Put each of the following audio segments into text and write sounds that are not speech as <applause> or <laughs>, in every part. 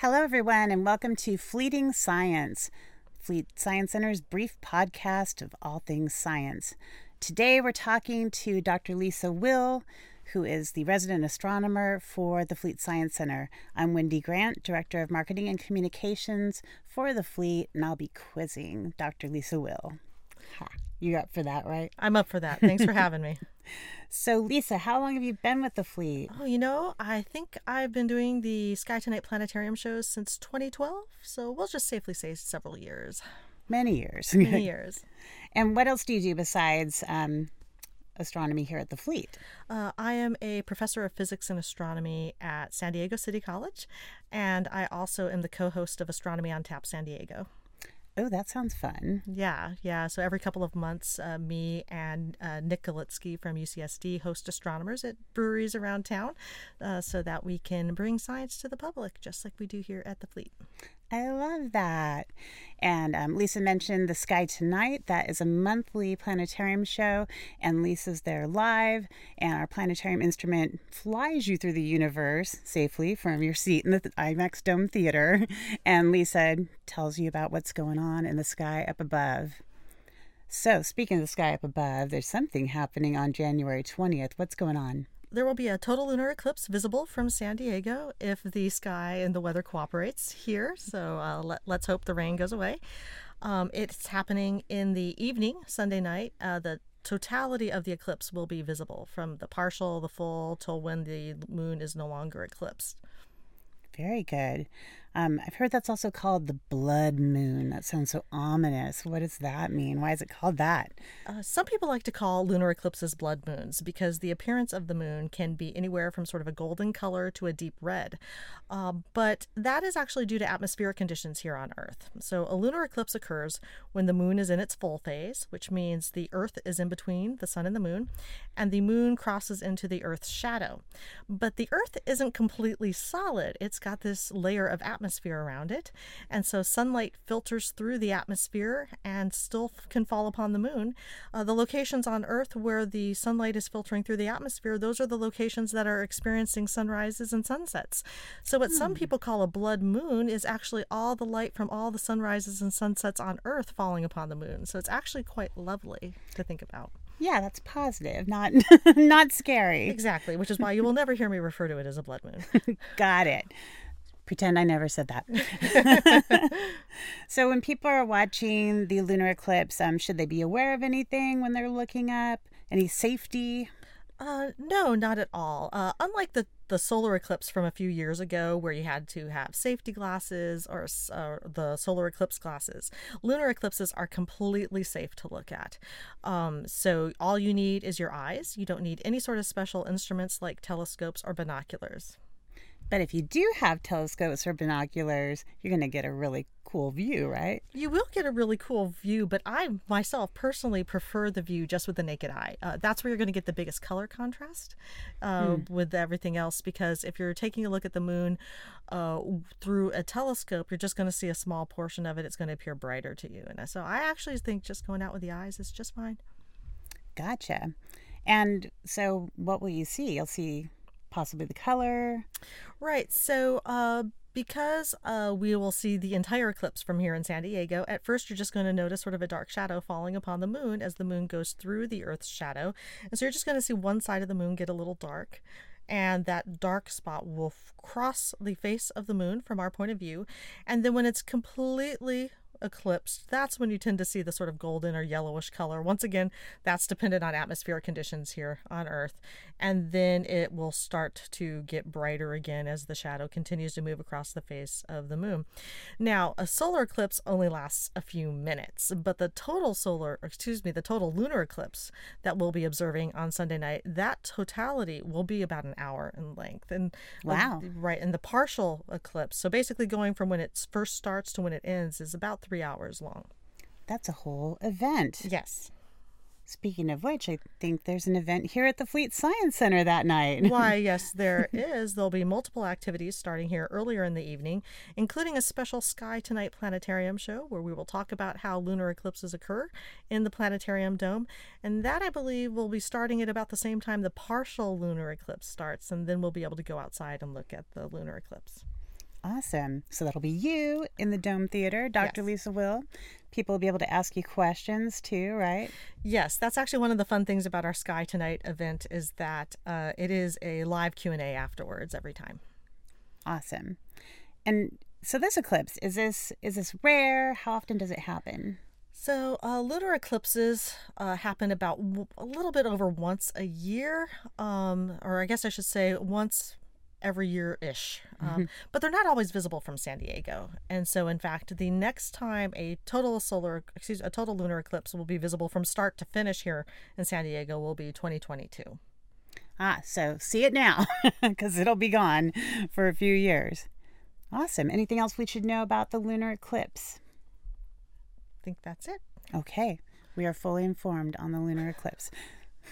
Hello, everyone, and welcome to Fleeting Science, Fleet Science Center's brief podcast of all things science. Today, we're talking to Dr. Lisa Will, who is the resident astronomer for the Fleet Science Center. I'm Wendy Grant, Director of Marketing and Communications for the Fleet, and I'll be quizzing Dr. Lisa Will. Ha, you up for that, right? I'm up for that. Thanks for <laughs> having me. So, Lisa, how long have you been with the fleet? Oh, you know, I think I've been doing the Sky Tonight Planetarium shows since 2012. So we'll just safely say several years. Many years. Many <laughs> years. and what else do you do besides um, astronomy here at the fleet? Uh, I am a professor of physics and astronomy at San Diego City College, and I also am the co host of Astronomy on Tap San Diego. Oh, that sounds fun. Yeah, yeah. So every couple of months, uh, me and uh, Nick Galitsky from UCSD host astronomers at breweries around town uh, so that we can bring science to the public, just like we do here at the Fleet. I love that. And um, Lisa mentioned the Sky Tonight. That is a monthly planetarium show, and Lisa's there live. And our planetarium instrument flies you through the universe safely from your seat in the IMAX Dome Theater. <laughs> And Lisa tells you about what's going on in the sky up above. So, speaking of the sky up above, there's something happening on January 20th. What's going on? There will be a total lunar eclipse visible from San Diego if the sky and the weather cooperates here. So uh, let, let's hope the rain goes away. Um, it's happening in the evening, Sunday night. Uh, the totality of the eclipse will be visible from the partial, the full, till when the moon is no longer eclipsed. Very good. Um, I've heard that's also called the blood moon. That sounds so ominous. What does that mean? Why is it called that? Uh, some people like to call lunar eclipses blood moons because the appearance of the moon can be anywhere from sort of a golden color to a deep red. Uh, but that is actually due to atmospheric conditions here on Earth. So a lunar eclipse occurs when the moon is in its full phase, which means the Earth is in between the sun and the moon, and the moon crosses into the Earth's shadow. But the Earth isn't completely solid, it's got this layer of atmosphere atmosphere around it. And so sunlight filters through the atmosphere and still can fall upon the moon. Uh, the locations on Earth where the sunlight is filtering through the atmosphere, those are the locations that are experiencing sunrises and sunsets. So, what hmm. some people call a blood moon is actually all the light from all the sunrises and sunsets on Earth falling upon the moon. So, it's actually quite lovely to think about. Yeah, that's positive, not <laughs> not scary. Exactly, which is why you will never hear me refer to it as a blood moon. <laughs> Got it. Pretend I never said that. <laughs> so, when people are watching the lunar eclipse, um, should they be aware of anything when they're looking up? Any safety? Uh, no, not at all. Uh, unlike the, the solar eclipse from a few years ago, where you had to have safety glasses or uh, the solar eclipse glasses, lunar eclipses are completely safe to look at. Um, so all you need is your eyes. You don't need any sort of special instruments like telescopes or binoculars. But if you do have telescopes or binoculars, you're going to get a really cool view, right? You will get a really cool view, but I myself personally prefer the view just with the naked eye. Uh, that's where you're going to get the biggest color contrast uh, hmm. with everything else because if you're taking a look at the moon uh, through a telescope, you're just going to see a small portion of it. It's going to appear brighter to you. And so I actually think just going out with the eyes is just fine. Gotcha. And so what will you see? You'll see possibly the color. Right. So, uh, because uh, we will see the entire eclipse from here in San Diego, at first you're just going to notice sort of a dark shadow falling upon the moon as the moon goes through the Earth's shadow. And so you're just going to see one side of the moon get a little dark. And that dark spot will f- cross the face of the moon from our point of view. And then when it's completely eclipsed, that's when you tend to see the sort of golden or yellowish color. Once again, that's dependent on atmospheric conditions here on Earth. And then it will start to get brighter again as the shadow continues to move across the face of the moon. Now, a solar eclipse only lasts a few minutes, but the total solar, excuse me, the total lunar eclipse that we'll be observing on Sunday night, that totality will be about an hour in length. And wow. Uh, right. And the partial eclipse, so basically going from when it first starts to when it ends, is about three hours long. That's a whole event. Yes. Speaking of which, I think there's an event here at the Fleet Science Center that night. <laughs> Why, yes, there is. There'll be multiple activities starting here earlier in the evening, including a special Sky Tonight Planetarium show where we will talk about how lunar eclipses occur in the planetarium dome. And that, I believe, will be starting at about the same time the partial lunar eclipse starts, and then we'll be able to go outside and look at the lunar eclipse. Awesome. So that'll be you in the Dome Theater, Dr. Yes. Lisa Will. People will be able to ask you questions too, right? Yes, that's actually one of the fun things about our Sky Tonight event is that uh, it is a live Q and A afterwards every time. Awesome. And so this eclipse is this is this rare? How often does it happen? So, uh, lunar eclipses uh, happen about w- a little bit over once a year, um, or I guess I should say once every year ish. Um, but they're not always visible from San Diego. And so, in fact, the next time a total solar, excuse a total lunar eclipse will be visible from start to finish here in San Diego will be 2022. Ah, so see it now <laughs> because it'll be gone for a few years. Awesome. Anything else we should know about the lunar eclipse? I think that's it. Okay, we are fully informed on the lunar eclipse.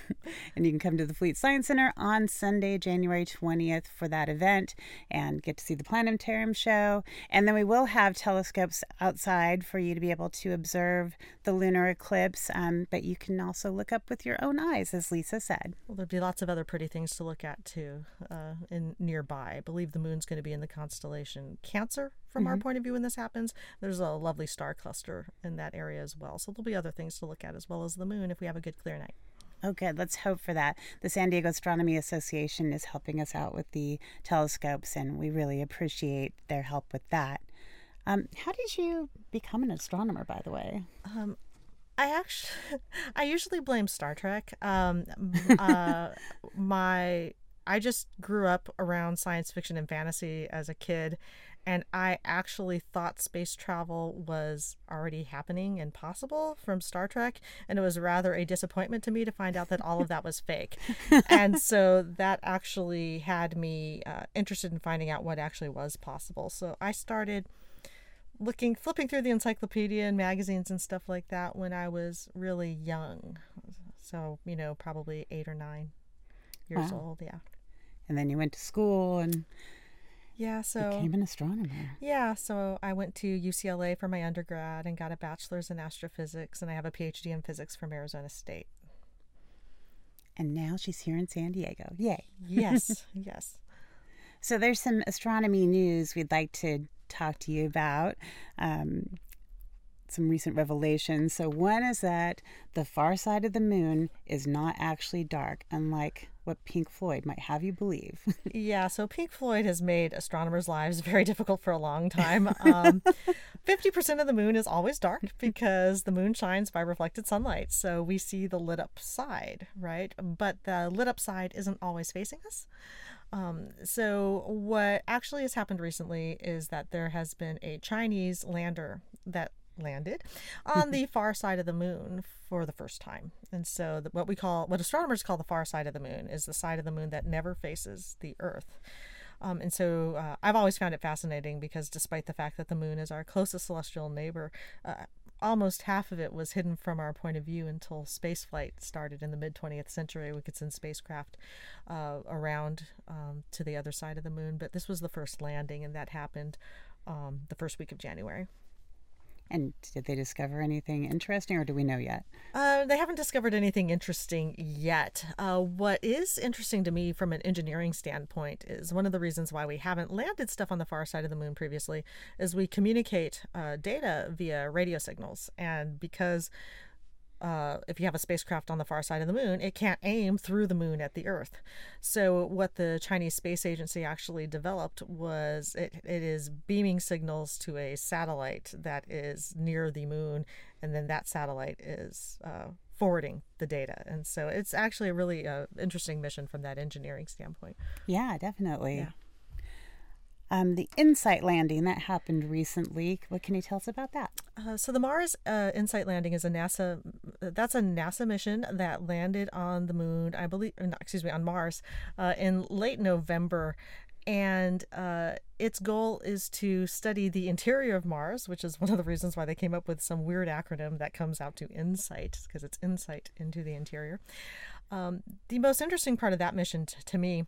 <laughs> and you can come to the Fleet Science Center on Sunday, January 20th for that event and get to see the planetarium show. And then we will have telescopes outside for you to be able to observe the lunar eclipse. Um, but you can also look up with your own eyes, as Lisa said. Well, there'll be lots of other pretty things to look at too uh, in nearby. I believe the moon's going to be in the constellation Cancer from our point of view when this happens. There's a lovely star cluster in that area as well. So there'll be other things to look at as well as the moon if we have a good clear night. Oh, good. Let's hope for that. The San Diego Astronomy Association is helping us out with the telescopes, and we really appreciate their help with that. Um, how did you become an astronomer, by the way? Um, I actually, <laughs> I usually blame Star Trek. Um, uh, <laughs> my, I just grew up around science fiction and fantasy as a kid, and I actually thought space travel was already happening and possible from Star Trek, and it was rather a disappointment to me to find out that all of that was fake. and <laughs> so that actually had me uh, interested in finding out what actually was possible. So I started looking flipping through the encyclopedia and magazines and stuff like that when I was really young. So, you know, probably 8 or 9 years Wow. old, yeah. And then you went to school and Yeah, so became an astronomer. yeah, so I went to UCLA for my undergrad and got a bachelor's in astrophysics and I have a PhD in physics from Arizona State. And now she's here in San Diego. Yay. Yes, <laughs> yes. So there's some astronomy news we'd like to talk to you about. Um, some recent revelations. So one is that the far side of the moon is not actually dark, unlike what Pink Floyd might have you believe. <laughs> Yeah, so Pink Floyd has made astronomers' lives <laughs> very difficult for a long time. Um, <laughs> 50% of the moon is always dark because the moon shines by reflected sunlight. So we see the lit up side, right? But the lit up side isn't always facing us. Um, so, what actually has happened recently is that there has been a Chinese lander that landed on the far side of the moon for the first time. And so, the, what we call, what astronomers call the far side of the moon, is the side of the moon that never faces the Earth. Um, and so uh, I've always found it fascinating because despite the fact that the moon is our closest celestial neighbor, uh, almost half of it was hidden from our point of view until spaceflight started in the mid 20th century. We could send spacecraft uh, around um, to the other side of the moon, but this was the first landing, and that happened um, the first week of January. And did they discover anything interesting, or do we know yet? Uh, they haven't discovered anything interesting yet. Uh, what is interesting to me from an engineering standpoint is one of the reasons why we haven't landed stuff on the far side of the moon previously is we communicate uh, data via radio signals. And because uh, if you have a spacecraft on the far side of the moon, it can't aim through the moon at the Earth. So, what the Chinese Space Agency actually developed was it, it is beaming signals to a satellite that is near the moon, and then that satellite is uh, forwarding the data. And so, it's actually a really uh, interesting mission from that engineering standpoint. Yeah, definitely. Yeah. Um, the InSight landing that happened recently. What can you tell us about that? Uh, so the Mars uh, InSight landing is a NASA. That's a NASA mission that landed on the moon. I believe, or not, excuse me, on Mars uh, in late November, and uh, its goal is to study the interior of Mars, which is one of the reasons why they came up with some weird acronym that comes out to InSight because it's insight into the interior. Um, the most interesting part of that mission t- to me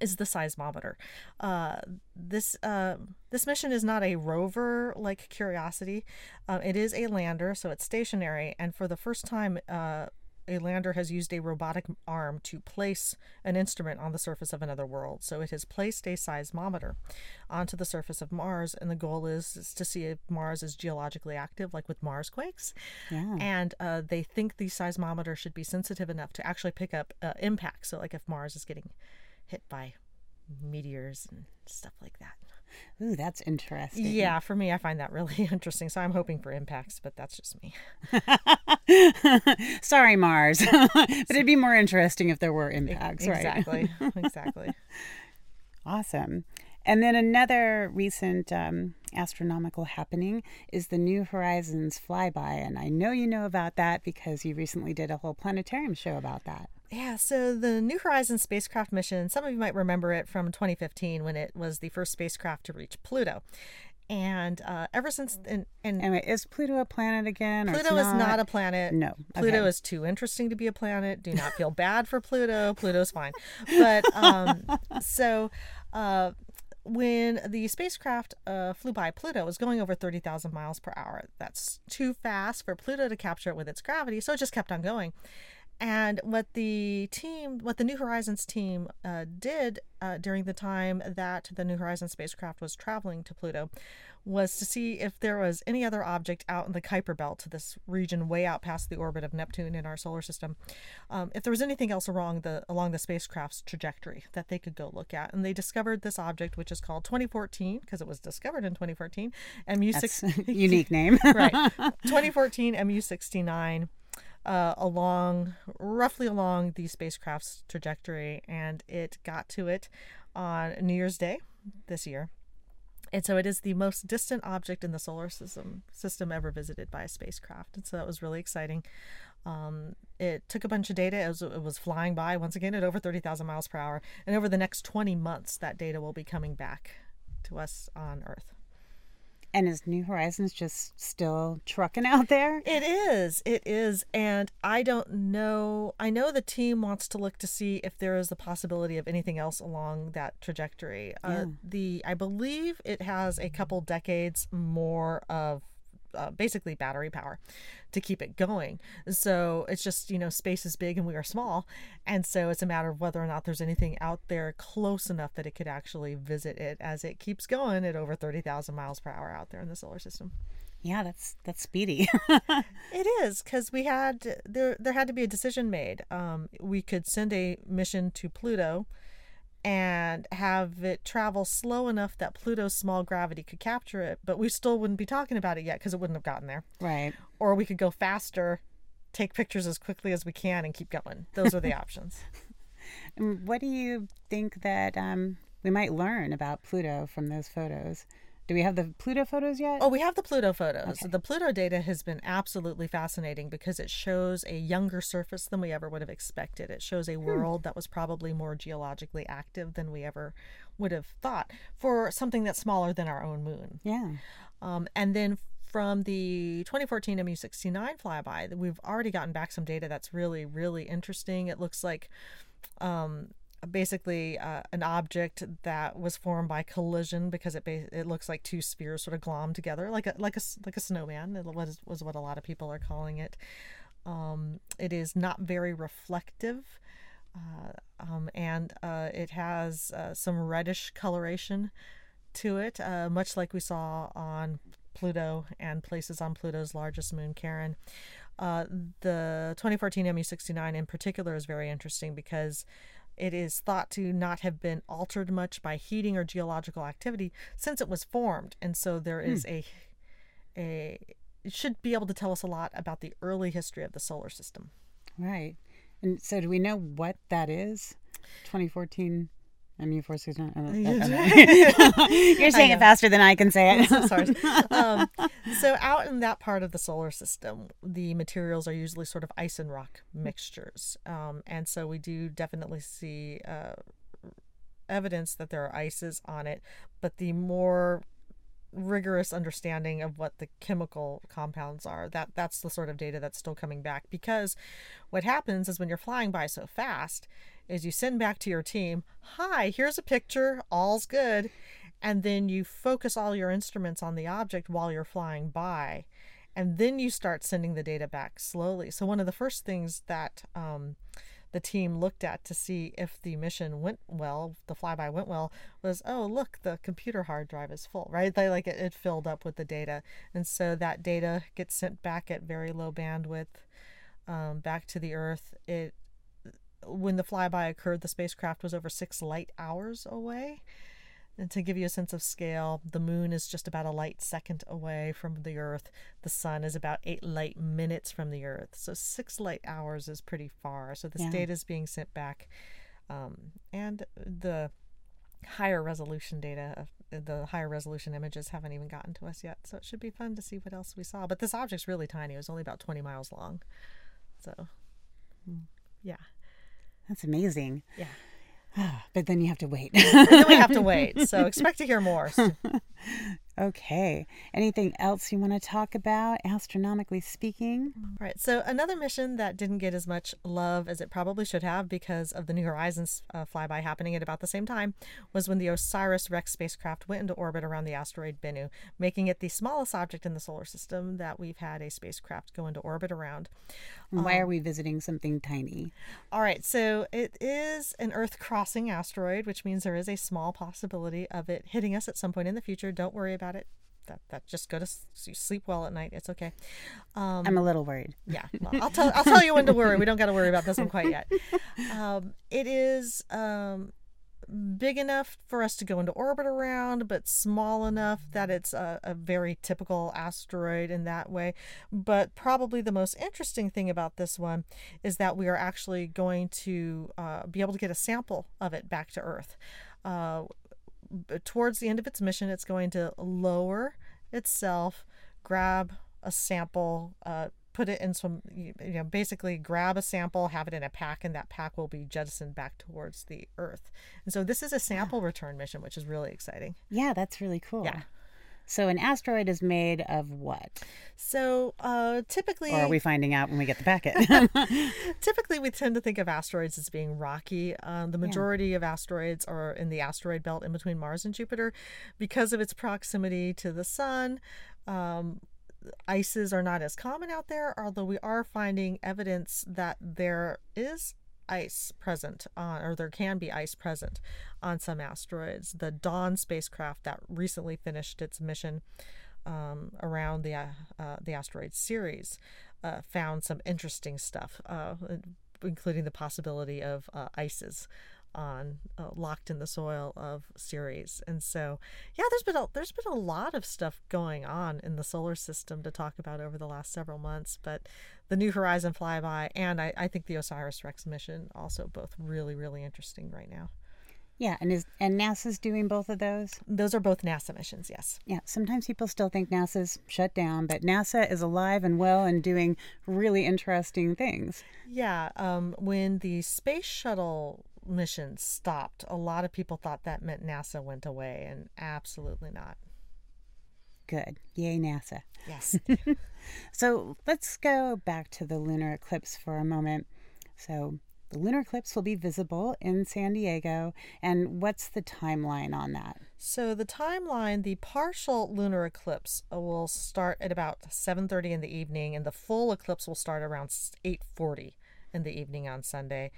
is the seismometer. Uh, this uh, this mission is not a rover like Curiosity. Uh, it is a lander, so it's stationary. And for the first time, uh, a lander has used a robotic arm to place an instrument on the surface of another world. So it has placed a seismometer onto the surface of Mars, and the goal is, is to see if Mars is geologically active, like with Mars quakes. Yeah. And uh, they think the seismometer should be sensitive enough to actually pick up uh, impacts. So, like if Mars is getting hit by meteors and stuff like that. Ooh, that's interesting. Yeah, for me, I find that really <laughs> interesting. So I'm hoping for impacts, but that's just me. <laughs> Sorry, Mars. <laughs> but it'd be more interesting if there were impacts, right? Exactly. exactly. Awesome. And then another recent um, astronomical happening is the New Horizons flyby. And I know you know about that because you recently did a whole planetarium show about that. Yeah, so the New Horizons spacecraft mission, some of you might remember it from 2015 when it was the first spacecraft to reach Pluto. And uh, ever since, and, and Anyway, is Pluto a planet again? Pluto is not a planet. No. Pluto Okay. is too interesting to be a planet. Do not feel bad for Pluto. Pluto's fine. But um, <laughs> so uh, when the spacecraft uh, flew by Pluto, it was going over 30,000 miles per hour. That's too fast for Pluto to capture it with its gravity. So it just kept on going. And what the team, what the New Horizons team uh, did uh, during the time that the New Horizons spacecraft was traveling to Pluto was to see if there was any other object out in the Kuiper Belt, this region way out past the orbit of Neptune in our solar system, um, if there was anything else along the along the spacecraft's trajectory that they could go look at. And they discovered this object, which is called 2014, because it was discovered in 2014, MU6 That's a <laughs> <laughs> unique name. right <laughs> 2014 mu69 uh, along roughly along the spacecraft's trajectory and it got to it on new year's day this year and so it is the most distant object in the solar system system ever visited by a spacecraft and so that was really exciting um, it took a bunch of data. Was, it was flying by once again at over 30,000 miles per hour. And over the next 20 months, that data will be coming back to us on Earth. And is New Horizons just still trucking out there? It is. It is. And I don't know. I know the team wants to look to see if there is the possibility of anything else along that trajectory. Uh, the I believe it has a couple decades more of uh, basically battery power to keep it going. So it's just, you know, space is big and we are small. And so it's a matter of whether or not there's anything out there close enough that it could actually visit it as it keeps going at over 30,000 miles per hour out there in the solar system. Yeah, that's that's speedy. <laughs> It is because we had there there had to be a decision made. Um, we could send a mission to Pluto and have it travel slow enough that Pluto's small gravity could capture it, but we still wouldn't be talking about it yet because it wouldn't have gotten there. right. Or we could go faster, take pictures as quickly as we can, and keep going. Those are the <laughs> options. <laughs> What do you think that um, we might learn about Pluto from those photos? Do we have the Pluto photos yet? Oh, we have the Pluto photos. Okay. The Pluto data has been absolutely fascinating because it shows a younger surface than we ever would have expected. It shows a world that was probably more geologically active than we ever would have thought for something that's smaller than our own moon. Yeah. Um, and then from the 2014 MU69 flyby, we've already gotten back some data that's really, really interesting. It looks like um, basically uh, an object that was formed by collision because it ba- it looks like two spheres sort of glommed together, like a like a like a snowman. It was was what a lot of people are calling it. Um, it is not very reflective. Uh, um, and uh, it has uh, some reddish coloration to it, uh, much like we saw on Pluto and places on Pluto's largest moon, Charon. Uh, the 2014 MU69 in particular is very interesting because it is thought to not have been altered much by heating or geological activity since it was formed, and so there hmm. is a a it should be able to tell us a lot about the early history of the solar system. Right. And so, do we know what that is? 2014 MU469. <laughs> You're saying it faster than I can say it. Sorry. <laughs> Um, so out in that part of the solar system, the materials are usually sort of ice and rock mixtures, um, and so we do definitely see uh, evidence that there are ices on it. But the more rigorous understanding of what the chemical compounds are that that's the sort of data that's still coming back because what happens is when you're flying by so fast is you send back to your team hi here's a picture all's good and then you focus all your instruments on the object while you're flying by and then you start sending the data back slowly. So one of the first things that um, the team looked at to see if the mission went well, the flyby went well, was oh look, the computer hard drive is full, right? They like it, it filled up with the data, and so that data gets sent back at very low bandwidth um, back to the Earth. It when the flyby occurred, the spacecraft was over six light hours away. And to give you a sense of scale, the moon is just about a light second away from the Earth. The sun is about eight light minutes from the Earth. So six light hours is pretty far. So this Yeah. data is being sent back. Um, and the higher resolution data, the higher resolution images haven't even gotten to us yet. So it should be fun to see what else we saw. But this object's really tiny. It was only about 20 miles long. So, mm, yeah. That's amazing. Yeah. <sighs> but then you have to wait. Then we have to <laughs> wait. So expect to hear more. <laughs> okay. Anything else you want to talk about, astronomically speaking? All right. So another mission that didn't get as much love as it probably should have because of the New Horizons uh, flyby happening at about the same time was when the OSIRIS REx spacecraft went into orbit around the asteroid Bennu, making it the smallest object in the solar system that we've had a spacecraft go into orbit around. And Why are we visiting something tiny? All right, so it is an Earth crossing asteroid, which means there is a small possibility of it hitting us at some point in the future. Don't worry about it. That, that just go to sleep well at night. It's okay. Um, I'm a little worried. yeah, <laughs> well, I'll tell I'll tell you when to worry. We don't got to worry about this one quite yet. Um, it is um, big enough for us to go into orbit around, but small enough that it's a, a very typical asteroid in that way. But probably the most interesting thing about this one is that we are actually going to uh, be able to get a sample of it back to Earth. Uh, towards the end of its mission, it's going to lower itself, grab a sample, uh, put it in some, you you know, basically grab a sample, have it in a pack, and that pack will be jettisoned back towards the Earth. And so this is a sample return mission, which is really exciting. Yeah, that's really cool. Yeah. So an asteroid is made of what? So uh, typically, Or are we finding out when we get the packet? <laughs> <laughs> typically we tend to think of asteroids as being rocky. Um, the majority of asteroids are in the asteroid belt in between Mars and Jupiter because of its proximity to the sun. Um, ices are not as common out there, although we are finding evidence that there is ice present on, or there can be ice present on some asteroids. The Dawn spacecraft that recently finished its mission um, around the uh, uh, the asteroid Ceres uh, found some interesting stuff, uh, including the possibility of uh, ices on uh, locked in the soil of Ceres. And so, yeah, there's been a, there's been a lot of stuff going on in the solar system to talk about over the last several months. But the New Horizon flyby and I, I think the Osiris Rex mission also both really really interesting right now. yeah, and is and NASA's doing both of those? Those are both NASA missions. Yes. Yeah, sometimes people still think NASA's shut down, but NASA is alive and well and doing really interesting things. Yeah, um, when the space shuttle mission stopped, a lot of people thought that meant NASA went away, and absolutely not. Good. Yay, NASA. Yes. <laughs> So let's go back to the lunar eclipse for a moment. So the lunar eclipse will be visible in San Diego. And what's the timeline on that? so the timeline, the partial lunar eclipse uh, will start at about 7:30 in the evening, and the full eclipse will start around 8:40 in the evening on Sunday.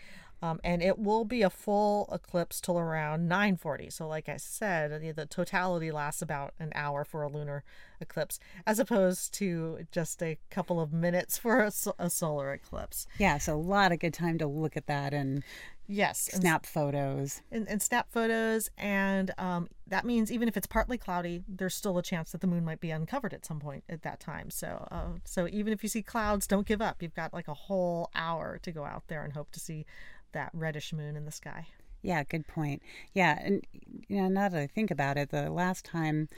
Um, and it will be a full eclipse till around 9:40. So, like I said, the, totality lasts about an hour for a lunar eclipse, as opposed to just a couple of minutes for a, a solar eclipse. Yeah, so a lot of good time to look at that and Yes, and snap photos. and, and snap photos and um, that means even if it's partly cloudy there's still a chance that the moon might be uncovered at some point at that time so uh, so even if you see clouds don't give up you've got like a whole hour to go out there and hope to see that reddish moon in the sky Yeah, good point. Yeah, and you know, now that I think about it, the last time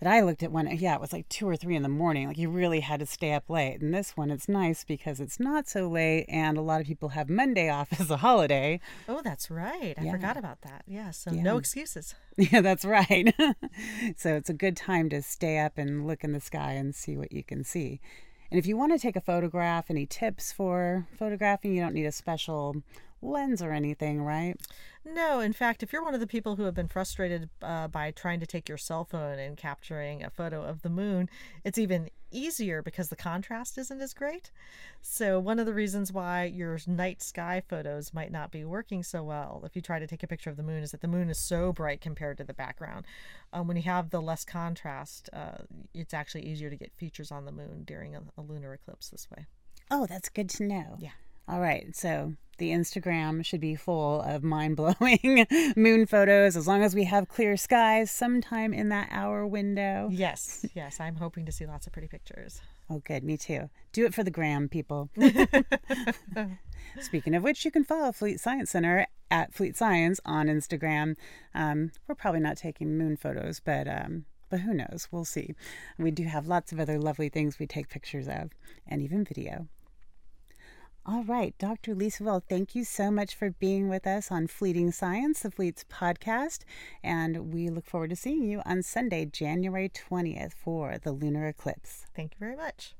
that I looked at one, yeah, it was like two or three in the morning. Like you really had to stay up late. And this one, it's nice because it's not so late, and a lot of people have Monday off <laughs> as a holiday. oh that's right i Yeah. forgot about that yeah so Yeah. no excuses <laughs> Yeah, that's right. <laughs> so it's a good time to stay up and look in the sky and see what you can see. And if you want to take a photograph, any tips for photographing? You don't need a special lens or anything, right? No, in fact, if you're one of the people who have been frustrated uh, by trying to take your cell phone and capturing a photo of the moon, it's even easier because the contrast isn't as great. So, one of the reasons why your night sky photos might not be working so well if you try to take a picture of the moon is that the moon is so bright compared to the background. Um, when you have the less contrast, uh, it's actually easier to get features on the moon during a, a lunar eclipse this way. Oh, that's good to know. Yeah. All right. So the Instagram should be full of mind blowing <laughs> moon photos as long as we have clear skies sometime in that hour window. Yes, yes. I'm hoping to see lots of pretty pictures. Oh, good. Me too. Do it for the gram, people. <laughs> <laughs> Speaking of which, you can follow Fleet Science Center at Fleet Science on Instagram. Um, we're probably not taking moon photos, but um, but who knows? We'll see. We do have lots of other lovely things we take pictures of, and even video. All right, Dr. Lisa Will, thank you so much for being with us on Fleeting Science, the Fleets podcast. And we look forward to seeing you on Sunday, January 20th for the lunar eclipse. Thank you very much.